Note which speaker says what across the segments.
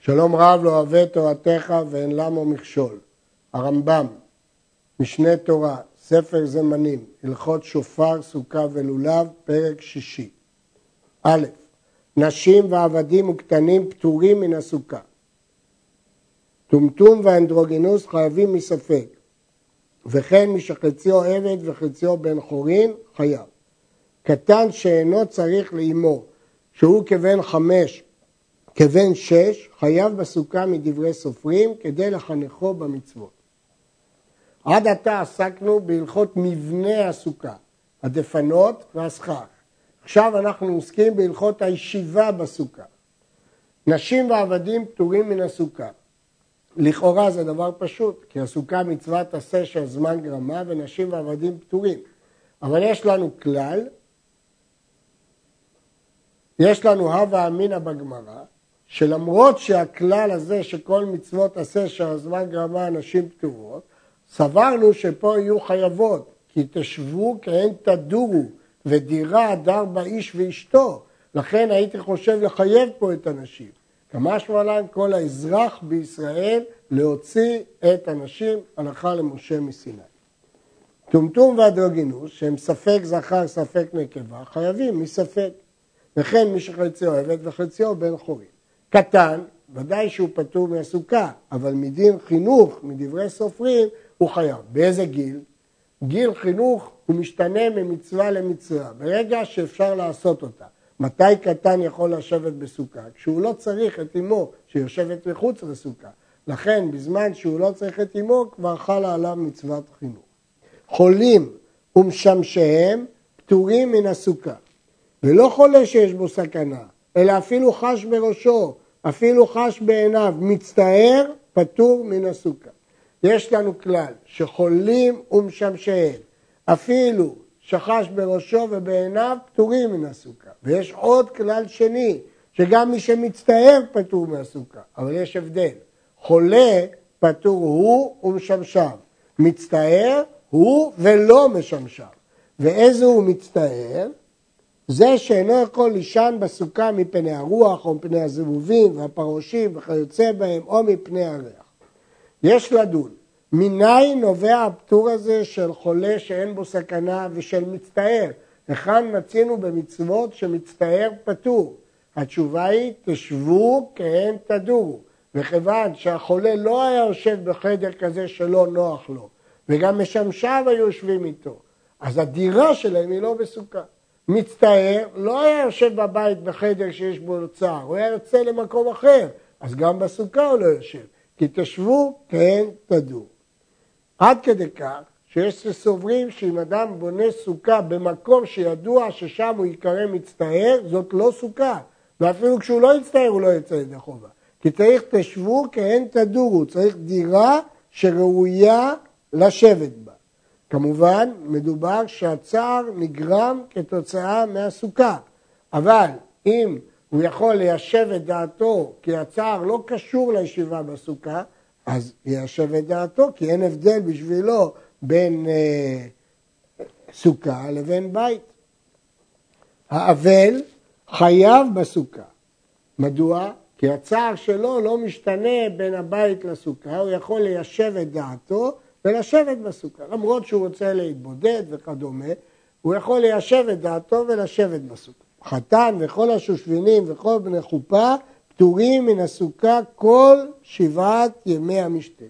Speaker 1: שלום רב לא אוהב תורתך ואין למו מכשול. הרמב"ם, משנה תורה, ספר זמנים, הלכות שופר, סוכה ולולב, פרק שישי. א', נשים ועבדים וקטנים פטורים מן הסוכה. טומטום ואנדרוגינוס חייבים מספק, וכן מי שחציו עבד וחציו בן חורין חייב. קטן שאינו צריך לאמו, שהוא כבן חמש, כבן שש, חייב בסוכה מדברי סופרים כדי לחנכו במצוות. עד עתה עסקנו בהלכות מבנה הסוכה, הדפנות והסכך. עכשיו אנחנו עוסקים בהלכות הישיבה בסוכה. נשים ועבדים פטורים מן הסוכה. לכאורה זה דבר פשוט, כי הסוכה מצוות עשה של זמן גרמה ונשים ועבדים פטורים. אבל יש לנו כלל, יש לנו הווה אמינא בגמרא, שלמרות שהכלל הזה שכל מצוות עשה שהזמן גרמה נשים פטורות, סברנו שפה יהיו חייבות, כי תשבו כהן תדורו, ודירה דר בה איש ואשתו. לכן הייתי חושב לחייב פה את הנשים. כמשמע להם כל האזרח בישראל להוציא את הנשים הלכה למשה מסיני. טומטום והדרגינוס, שהם ספק זכר ספק נקבה, חייבים מספק. וכן מי שחציו עבד וחציו בן חורים. קטן, ודאי שהוא פטור מהסוכה, אבל מדין חינוך, מדברי סופרים, הוא חייב. באיזה גיל? גיל חינוך הוא משתנה ממצווה למצווה, ברגע שאפשר לעשות אותה. מתי קטן יכול לשבת בסוכה? כשהוא לא צריך את אמו שיושבת מחוץ לסוכה. לכן, בזמן שהוא לא צריך את אמו, כבר חלה עליו מצוות חינוך. חולים ומשמשיהם פטורים מן הסוכה. ולא חולה שיש בו סכנה, אלא אפילו חש בראשו, אפילו חש בעיניו, מצטער, פטור מן הסוכה. יש לנו כלל שחולים ומשמשיהם, אפילו שחש בראשו ובעיניו, פטורים מן הסוכה. ויש עוד כלל שני, שגם מי שמצטער פטור מהסוכה, אבל יש הבדל. חולה פטור הוא ומשמשיו, מצטער הוא ולא משמשיו. ואיזה הוא מצטער? זה שאינו יכול לישן בסוכה מפני הרוח או מפני הזבובים והפרושים וכיוצא בהם או מפני הריח. יש לדון, מניין נובע הפטור הזה של חולה שאין בו סכנה ושל מצטער? היכן מצינו במצוות שמצטער פטור? התשובה היא, תשבו כהן תדורו. וכיוון שהחולה לא היה יושב בחדר כזה שלא נוח לו, וגם משמשיו היו יושבים איתו, אז הדירה שלהם היא לא בסוכה. מצטער, לא היה יושב בבית בחדר שיש בו צער, הוא היה יוצא למקום אחר, אז גם בסוכה הוא לא יושב, כי תשבו כן תדעו. עד כדי כך שיש סוברים שאם אדם בונה סוכה במקום שידוע ששם הוא ייקרא מצטער, זאת לא סוכה, ואפילו כשהוא לא יצטער הוא לא יוצא ידי חובה. כי צריך תשבו כהן תדורו, צריך דירה שראויה לשבת בה. כמובן, מדובר שהצער נגרם כתוצאה מהסוכה, אבל אם הוא יכול ליישב את דעתו כי הצער לא קשור לישיבה בסוכה, אז יישב את דעתו, כי אין הבדל בשבילו בין אה, סוכה לבין בית. האבל חייב בסוכה. מדוע? כי הצער שלו לא משתנה בין הבית לסוכה, הוא יכול ליישב את דעתו ולשבת בסוכה. למרות שהוא רוצה להתבודד וכדומה, הוא יכול ליישב את דעתו ולשבת בסוכה. חתן וכל השושבינים וכל בני חופה פטורים מן הסוכה כל שבעת ימי המשתה.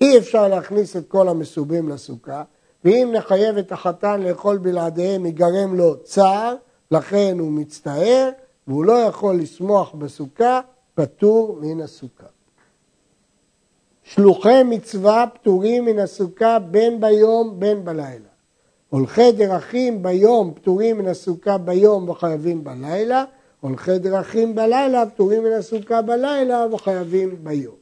Speaker 1: אי אפשר להכניס את כל המסובים לסוכה, ואם נחייב את החתן לאכול בלעדיהם ייגרם לו צער, לכן הוא מצטער, והוא לא יכול לשמוח בסוכה, פטור מן הסוכה. שלוחי מצווה פטורים מן הסוכה בין ביום בין בלילה. הולכי דרכים ביום פטורים מן הסוכה ביום וחייבים בלילה, הולכי דרכים בלילה פטורים מן הסוכה בלילה וחייבים ביום.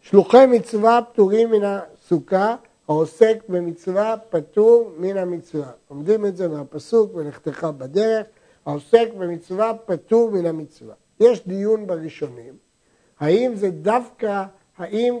Speaker 1: שלוחי מצווה פטורים מן הסוכה, העוסק במצווה פטור מן המצווה. לומדים את זה מהפסוק ולכתך בדרך, העוסק במצווה פטור מן המצווה. יש דיון בראשונים, האם זה דווקא, האם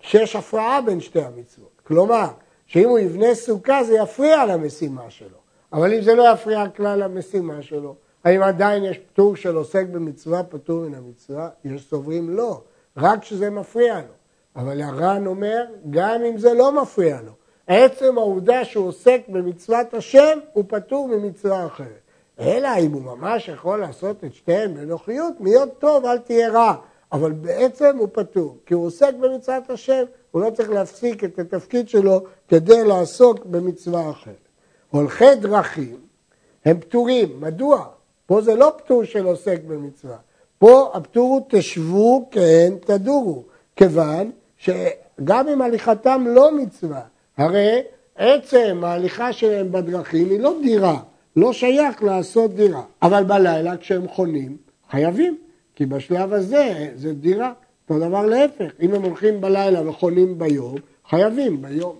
Speaker 1: שיש הפרעה בין שתי המצוות. כלומר, שאם הוא יבנה סוכה זה יפריע למשימה שלו, אבל אם זה לא יפריע כלל למשימה שלו, האם עדיין יש פטור של עוסק במצווה פטור מן המצווה? יש סוברים לא, רק כשזה מפריע לו. אבל הר"ן אומר, גם אם זה לא מפריע לו, עצם העובדה שהוא עוסק במצוות השם, הוא פטור ממצווה אחרת. אלא אם הוא ממש יכול לעשות את שתיהן בנוחיות, להיות טוב, אל תהיה רע. אבל בעצם הוא פטור, כי הוא עוסק במצוות השם, הוא לא צריך להפסיק את התפקיד שלו כדי לעסוק במצווה אחרת. הולכי דרכים הם פטורים, מדוע? פה זה לא פטור של עוסק במצווה, פה הפטור הוא תשבו כהן תדורו, כיוון שגם אם הליכתם לא מצווה, הרי עצם ההליכה שלהם בדרכים היא לא דירה, לא שייך לעשות דירה, אבל בלילה כשהם חונים חייבים, כי בשלב הזה זה דירה, אותו דבר להפך, אם הם הולכים בלילה וחונים ביום, חייבים ביום.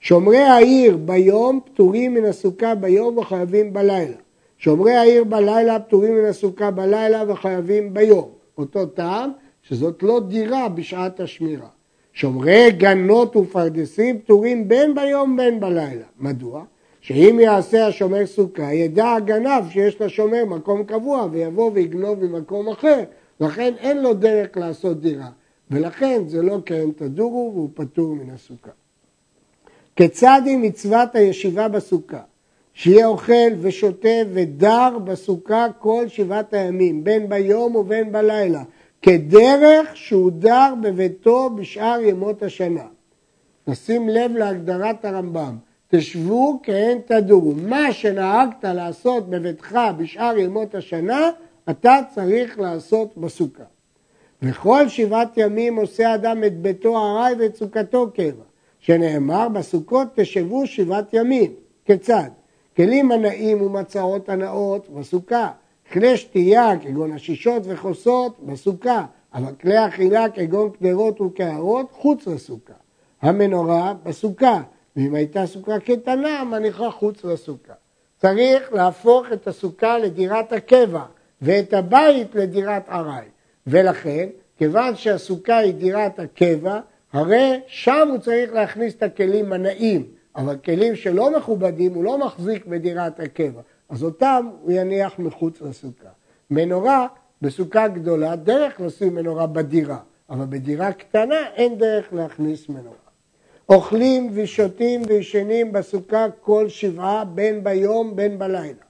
Speaker 1: שומרי העיר ביום פטורים מן הסוכה ביום וחייבים בלילה. שומרי העיר בלילה פטורים מן הסוכה בלילה וחייבים ביום. אותו טעם שזאת לא דירה בשעת השמירה. שומרי גנות ופרדסים פטורים בין ביום בין בלילה. מדוע? שאם יעשה השומר סוכה, ידע הגנב שיש לשומר מקום קבוע ויבוא ויגנוב ממקום אחר, לכן אין לו דרך לעשות דירה, ולכן זה לא קרן תדורו והוא פטור מן הסוכה. כיצד היא מצוות הישיבה בסוכה? שיהיה אוכל ושותה ודר בסוכה כל שבעת הימים, בין ביום ובין בלילה, כדרך שהוא דר בביתו בשאר ימות השנה. נשים לב להגדרת הרמב"ם, תשבו כהן תדורו. מה שנהגת לעשות בביתך בשאר ימות השנה, אתה צריך לעשות בסוכה. וכל שבעת ימים עושה אדם את ביתו ארעי ואת סוכתו קבע, שנאמר בסוכות תשבו שבעת ימים. כיצד? כלים הנאים ומצעות הנאות בסוכה, כלי שתייה כגון השישות וכוסות בסוכה, אבל כלי אכילה כגון קדרות וקערות חוץ לסוכה. המנורה בסוכה, ואם הייתה סוכה קטנה, מניחה חוץ לסוכה. צריך להפוך את הסוכה לדירת הקבע ואת הבית לדירת ארעי. ולכן, כיוון שהסוכה היא דירת הקבע, הרי שם הוא צריך להכניס את הכלים הנאים, אבל כלים שלא מכובדים הוא לא מחזיק בדירת הקבע, אז אותם הוא יניח מחוץ לסוכה. מנורה בסוכה גדולה, דרך לשים מנורה בדירה, אבל בדירה קטנה אין דרך להכניס מנורה. אוכלים ושותים וישנים בסוכה כל שבעה, בין ביום בין בלילה.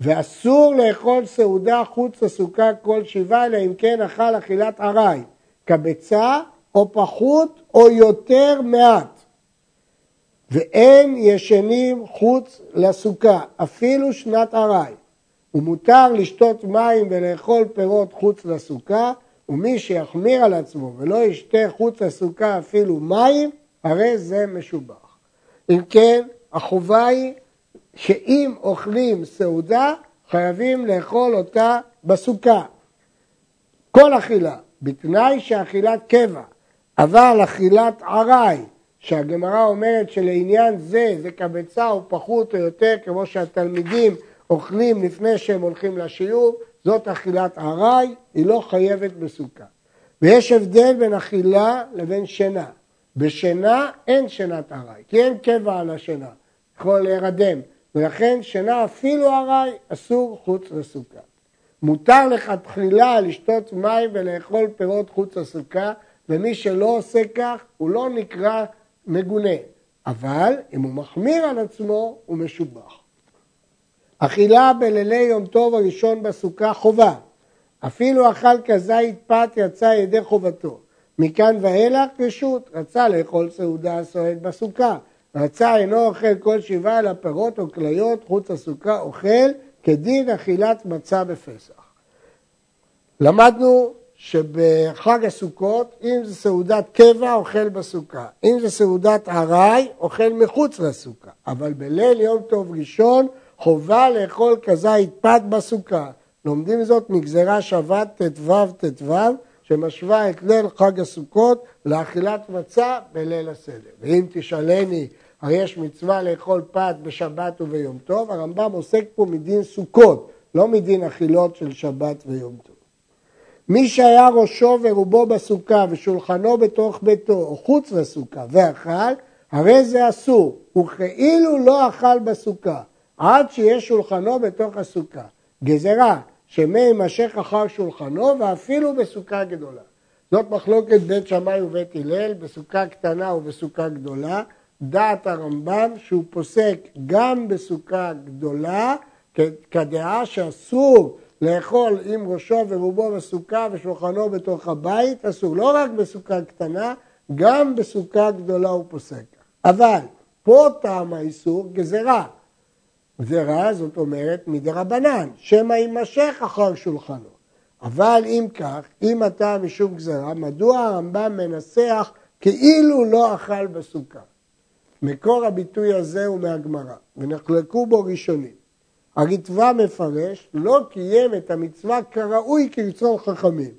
Speaker 1: ואסור לאכול סעודה חוץ לסוכה כל שבעה, אלא אם כן אכל אכילת ארעי, כביצה או פחות או יותר מעט. ואין ישנים חוץ לסוכה, אפילו שנת ארעי. ומותר לשתות מים ולאכול פירות חוץ לסוכה, ומי שיחמיר על עצמו ולא ישתה חוץ לסוכה אפילו מים, הרי זה משובח. אם כן, החובה היא שאם אוכלים סעודה, חייבים לאכול אותה בסוכה. כל אכילה, בתנאי שאכילת קבע, אבל אכילת עראי, שהגמרא אומרת שלעניין זה, זה כביצה או פחות או יותר, כמו שהתלמידים אוכלים לפני שהם הולכים לשיעור, זאת אכילת עראי, היא לא חייבת בסוכה. ויש הבדל בין אכילה לבין שינה. בשינה אין שינת ארעי, כי אין קבע על השינה, יכול להירדם, ולכן שינה אפילו ארעי אסור חוץ לסוכה. מותר לך תחילה לשתות מים ולאכול פירות חוץ לסוכה, ומי שלא עושה כך הוא לא נקרא מגונה, אבל אם הוא מחמיר על עצמו הוא משובח. אכילה בלילי יום טוב הראשון בסוכה חובה, אפילו אכל כזית פת יצא ידי חובתו. מכאן ואילך רשות, רצה לאכול סעודה סועד בסוכה, רצה אינו אוכל כל שבעה אלא פירות או כליות, חוץ הסוכה אוכל כדין אכילת מצה בפסח. למדנו שבחג הסוכות, אם זה סעודת קבע, אוכל בסוכה. אם זה סעודת ארעי, אוכל מחוץ לסוכה. אבל בליל יום טוב ראשון, חובה לאכול כזית פת בסוכה. לומדים זאת מגזרה שבת ט"ו ט"ו, שמשווה את ליל חג הסוכות לאכילת מצה בליל הסדר. ואם תשאלני, הרי יש מצווה לאכול פת בשבת וביום טוב, הרמב"ם עוסק פה מדין סוכות, לא מדין אכילות של שבת ויום טוב. מי שהיה ראשו ורובו בסוכה ושולחנו בתוך ביתו או חוץ לסוכה ואכל, הרי זה אסור, וכאילו לא אכל בסוכה, עד שיהיה שולחנו בתוך הסוכה. גזרה, שמי יימשך אחר שולחנו ואפילו בסוכה גדולה. זאת מחלוקת בית שמאי ובית הלל, בסוכה קטנה ובסוכה גדולה. דעת הרמב"ם שהוא פוסק גם בסוכה גדולה, כדעה שאסור לאכול עם ראשו ורובו בסוכה ושולחנו בתוך הבית, אסור. לא רק בסוכה קטנה, גם בסוכה גדולה הוא פוסק. אבל פה טעם האיסור גזרה. גזרה זאת אומרת מדרבנן, שמא יימשך אחר שולחנו. אבל אם כך, אם אתה משום גזרה, מדוע הרמב"ם מנסח כאילו לא אכל בסוכה? מקור הביטוי הזה הוא מהגמרא, ונחלקו בו ראשונים. הריטב"א מפרש, לא קיים את המצווה כראוי כרצון חכמים.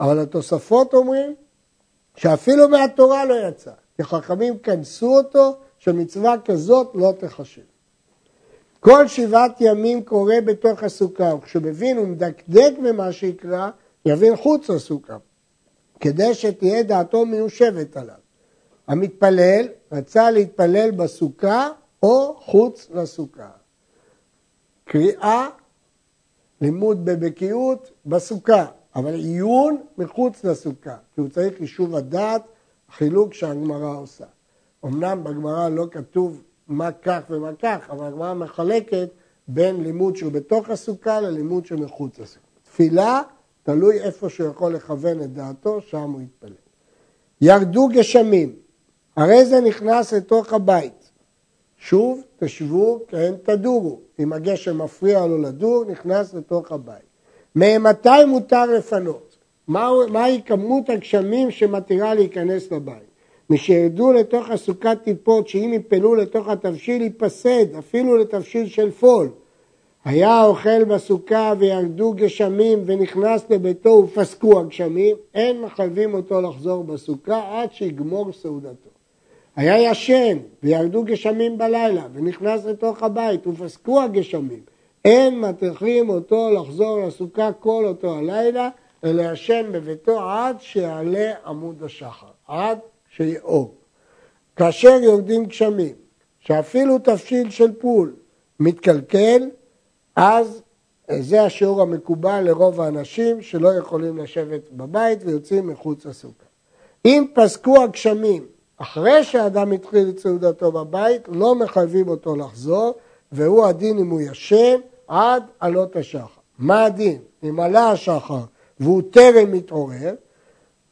Speaker 1: אבל התוספות אומרים שאפילו מהתורה לא יצא, כי חכמים כנסו אותו שמצווה כזאת לא תחשב. כל שבעת ימים קורה בתוך הסוכה, וכשמבין ומדקדק במה שיקרא, יבין חוץ לסוכה, כדי שתהיה דעתו מיושבת עליו. המתפלל רצה להתפלל בסוכה או חוץ לסוכה. קריאה, לימוד בבקיאות בסוכה, אבל עיון מחוץ לסוכה, כי הוא צריך יישוב הדעת, חילוק שהגמרא עושה. אמנם בגמרא לא כתוב מה כך ומה כך, אבל הגמרא מחלקת בין לימוד שהוא בתוך הסוכה ללימוד שמחוץ לסוכה. תפילה, תלוי איפה שהוא יכול לכוון את דעתו, שם הוא יתפלל. ירדו גשמים, הרי זה נכנס לתוך הבית. שוב, תשבו, כן תדורו. אם הגשם מפריע לו לדור, נכנס לתוך הבית. ממתי מותר לפנות? מהי כמות הגשמים שמתירה להיכנס לבית? משירדו לתוך הסוכת טיפות, שאם יפלו לתוך התבשיל ייפסד, אפילו לתבשיל של פול. היה אוכל בסוכה וירדו גשמים ונכנס לביתו ופסקו הגשמים, אין מחייבים אותו לחזור בסוכה עד שיגמור סעודתו. היה ישן וירדו גשמים בלילה ונכנס לתוך הבית ופסקו הגשמים, אין מטריחים אותו לחזור לסוכה כל אותו הלילה, אלא ישן בביתו עד שיעלה עמוד השחר, עד שיאור. כאשר יורדים גשמים, שאפילו תבשיל של פול מתקלקל, אז זה השיעור המקובל לרוב האנשים שלא יכולים לשבת בבית ויוצאים מחוץ לסוכה. אם פסקו הגשמים אחרי שהאדם התחיל את סעודתו בבית, לא מחייבים אותו לחזור, והוא הדין אם הוא ישן עד עלות השחר. מה הדין? אם עלה השחר והוא טרם מתעורר,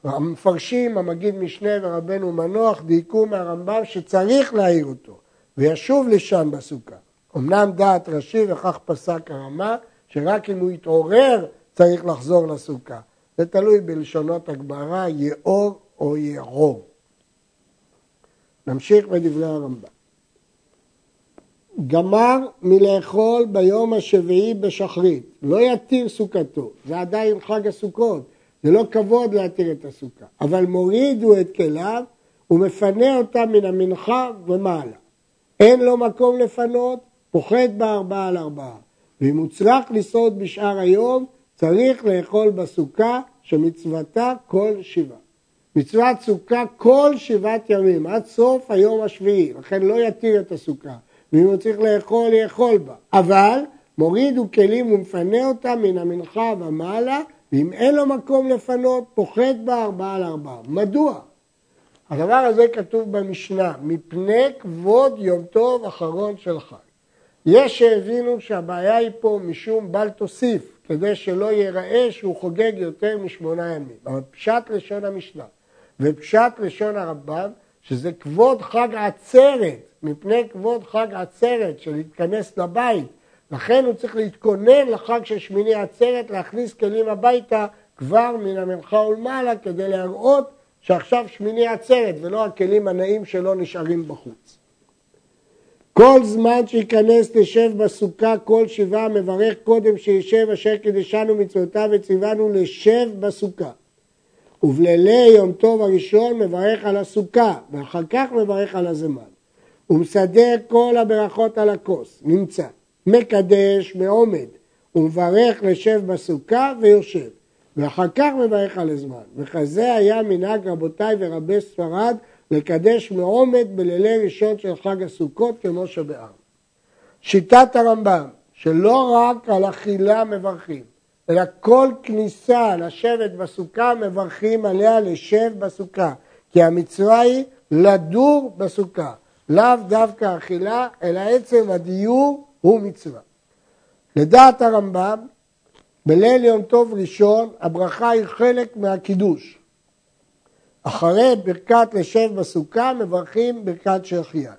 Speaker 1: המפרשים, המגיד משנה ורבנו מנוח, דייקו מהרמב"ם שצריך להעיר אותו, וישוב לישן בסוכה. אמנם דעת ראשי וכך פסק הרמה, שרק אם הוא יתעורר צריך לחזור לסוכה. זה תלוי בלשונות הגמרא, יאור או יעור. נמשיך בדברי הרמב"ם. גמר מלאכול ביום השביעי בשחרית, לא יתיר סוכתו, זה עדיין חג הסוכות, זה לא כבוד להתיר את הסוכה, אבל מורידו את כליו ומפנה אותם מן המנחה ומעלה. אין לו מקום לפנות, פוחד בארבעה על ארבעה. ואם הוא צריך לשרוד בשאר היום, צריך לאכול בסוכה שמצוותה כל שבעה. מצוות סוכה כל שבעת ימים, עד סוף היום השביעי, לכן לא יתיר את הסוכה. ואם הוא צריך לאכול, יאכול בה. אבל מוריד כלים ומפנה אותם מן המנחה ומעלה, ואם אין לו מקום לפנות, פוחת בה ארבעה על ארבעה. מדוע? הדבר הזה כתוב במשנה, מפני כבוד יום טוב אחרון של חג. יש שהבינו שהבעיה היא פה משום בל תוסיף, כדי שלא ייראה שהוא חוגג יותר משמונה ימים. אבל פשט לשון המשנה. ופשט לשון הרמב"ם, שזה כבוד חג עצרת, מפני כבוד חג עצרת של להתכנס לבית. לכן הוא צריך להתכונן לחג של שמיני עצרת, להכניס כלים הביתה כבר מן המנחה ולמעלה, כדי להראות שעכשיו שמיני עצרת, ולא הכלים הנאים שלא נשארים בחוץ. כל זמן שייכנס לשב בסוכה כל שבעה מברך קודם שישב אשר קידשנו מצוותיו וציוונו לשב בסוכה. ובלילי יום טוב הראשון מברך על הסוכה, ואחר כך מברך על הזמן. הוא מסדר כל הברכות על הכוס, נמצא, מקדש מעומד, ומברך לשב בסוכה ויושב, ואחר כך מברך על הזמן. וכזה היה מנהג רבותיי ורבי ספרד לקדש מעומד בלילי ראשון של חג הסוכות כמו שבעם. שיטת הרמב"ם, שלא רק על אכילה מברכים, אלא כל כניסה לשבת בסוכה מברכים עליה לשב בסוכה, כי המצווה היא לדור בסוכה, לאו דווקא אכילה, אלא עצם הדיור הוא מצווה. לדעת הרמב"ם, בליל יום טוב ראשון הברכה היא חלק מהקידוש. אחרי ברכת לשב בסוכה מברכים ברכת שהחייאת.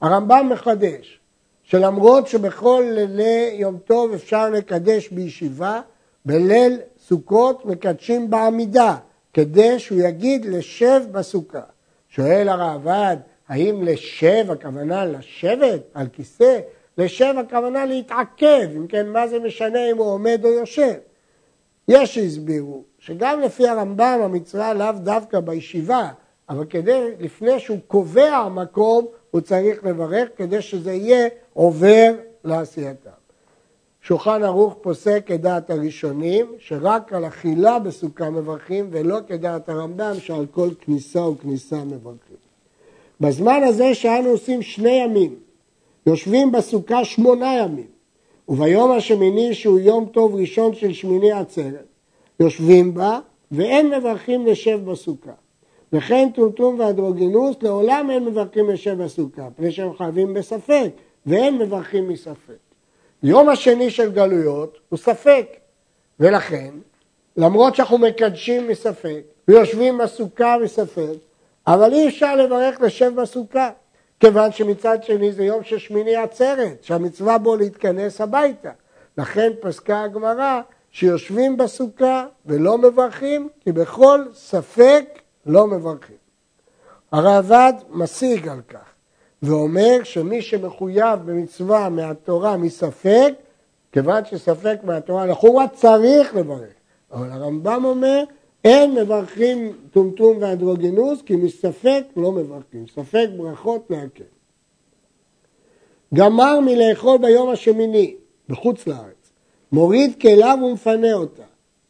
Speaker 1: הרמב"ם מחדש שלמרות שבכל לילי יום טוב אפשר לקדש בישיבה, בליל סוכות מקדשים בעמידה, כדי שהוא יגיד לשב בסוכה. שואל הראב"ד, האם לשב הכוונה לשבת על כיסא? לשב הכוונה להתעכב, אם כן מה זה משנה אם הוא עומד או יושב? יש שהסבירו שגם לפי הרמב"ם המצווה לאו דווקא בישיבה, אבל כדי, לפני שהוא קובע מקום, הוא צריך לברך כדי שזה יהיה עובר לעשייתם. שולחן ערוך פוסק כדעת הראשונים, שרק על אכילה בסוכה מברכים, ולא כדעת הרמב"ם שעל כל כניסה וכניסה מברכים. בזמן הזה שאנו עושים שני ימים, יושבים בסוכה שמונה ימים, וביום השמיני שהוא יום טוב ראשון של שמיני עצרת, יושבים בה ואין מברכים לשב בסוכה. וכן טומטום ואנדרוגינוס לעולם אין מברכים לשב בסוכה, פני שהם חייבים בספק, ואין מברכים מספק. יום השני של גלויות הוא ספק, ולכן, למרות שאנחנו מקדשים מספק, ויושבים בסוכה מספק, אבל אי אפשר לברך לשב בסוכה, כיוון שמצד שני זה יום של שמיני עצרת, שהמצווה בו להתכנס הביתה. לכן פסקה הגמרא שיושבים בסוכה ולא מברכים, כי בכל ספק לא מברכים. הראב"ד משיג על כך, ואומר שמי שמחויב במצווה מהתורה מספק, כיוון שספק מהתורה לחומרה צריך לברך. אבל הרמב"ם אומר, אין מברכים טומטום ואנדרוגינוס, כי מספק לא מברכים. ספק ברכות להקל. גמר מלאכול ביום השמיני, בחוץ לארץ, מוריד כליו ומפנה אותה,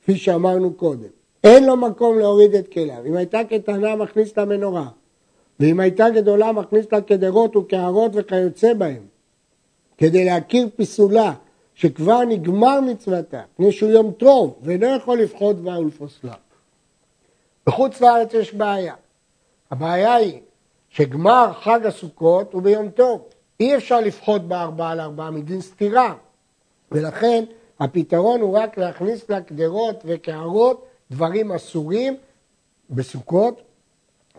Speaker 1: כפי שאמרנו קודם. אין לו מקום להוריד את כליו. אם הייתה קטנה מכניס לה מנורה, ואם הייתה גדולה מכניס לה קדרות וקערות וכיוצא בהם, כדי להכיר פיסולה שכבר נגמר מצוותה, מפני שהוא יום טוב ואינו יכול לפחות בה ולפוסלה. בחוץ לארץ יש בעיה. הבעיה היא שגמר חג הסוכות הוא ביום טוב. אי אפשר לפחות בארבעה על ארבעה מדין סתירה. ולכן הפתרון הוא רק להכניס לה קדרות וקערות דברים אסורים בסוכות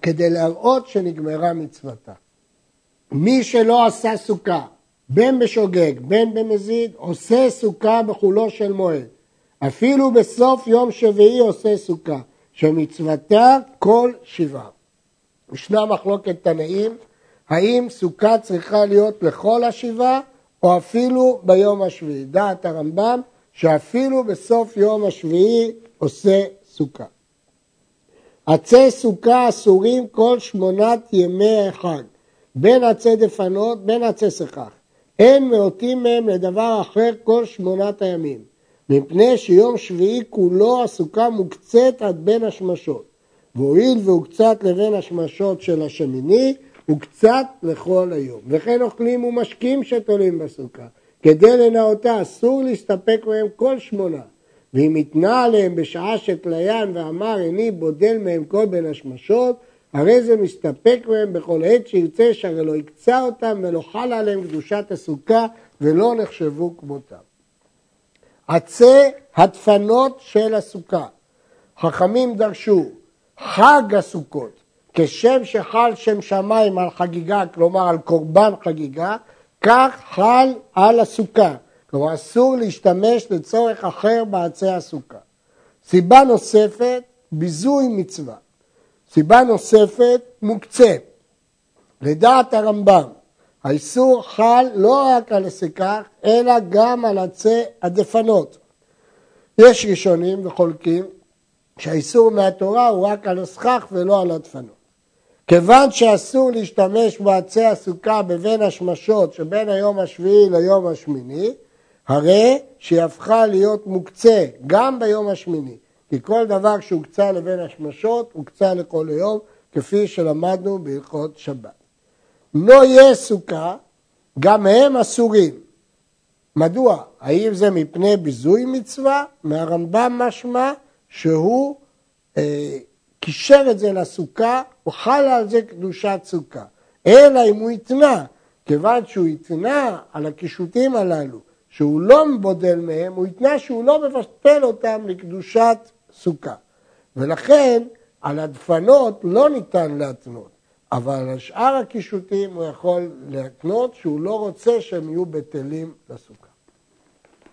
Speaker 1: כדי להראות שנגמרה מצוותה. מי שלא עשה סוכה, בין בשוגג, בין במזיד, עושה סוכה בחולו של מועד. אפילו בסוף יום שביעי עושה סוכה, שמצוותה כל שבעה. ישנה מחלוקת תנאים, האם סוכה צריכה להיות לכל השבעה או אפילו ביום השביעי. דעת הרמב"ם שאפילו בסוף יום השביעי עושה סוכה. עצי סוכה אסורים כל שמונת ימי החג, בין עצי דפנות, בין עצי סכך. אין מאותים מהם לדבר אחר כל שמונת הימים, מפני שיום שביעי כולו הסוכה מוקצת עד בין השמשות. והואיל והוא קצת לבין השמשות של השמיני, הוא קצת לכל היום. וכן אוכלים ומשקים שתולים בסוכה. כדי לנאותה אסור להסתפק מהם כל שמונה. ואם התנה עליהם בשעה שתליין ואמר איני בודל מהם כל בין השמשות, הרי זה מסתפק מהם בכל עת שירצה שהרי לא יקצה אותם ולא חלה עליהם קדושת הסוכה ולא נחשבו כמותם. עצי הדפנות של הסוכה. חכמים דרשו חג הסוכות כשם שחל שם שמיים על חגיגה, כלומר על קורבן חגיגה, כך חל על הסוכה. כלומר אסור להשתמש לצורך אחר בעצי הסוכה. סיבה נוספת, ביזוי מצווה. סיבה נוספת, מוקצה. לדעת הרמב"ם, האיסור חל לא רק על הסכך, אלא גם על עצי הדפנות. יש ראשונים וחולקים שהאיסור מהתורה הוא רק על הסכך ולא על הדפנות. כיוון שאסור להשתמש בעצי הסוכה בבין השמשות שבין היום השביעי ליום השמיני, הרי שהיא הפכה להיות מוקצה גם ביום השמיני, כי כל דבר שהוקצה לבין השמשות הוקצה לכל היום, כפי שלמדנו בהלכות שבת. לא יהיה סוכה, גם הם אסורים. מדוע? האם זה מפני ביזוי מצווה? מהרמב"ם משמע שהוא אה, קישר את זה לסוכה, הוא חלה על זה קדושת סוכה. אלא אם הוא התנה, כיוון שהוא התנה על הקישוטים הללו, שהוא לא בודל מהם, הוא התנה שהוא לא מבטל אותם לקדושת סוכה. ולכן על הדפנות לא ניתן להתנות, אבל על שאר הקישוטים הוא יכול להתנות שהוא לא רוצה שהם יהיו בטלים לסוכה.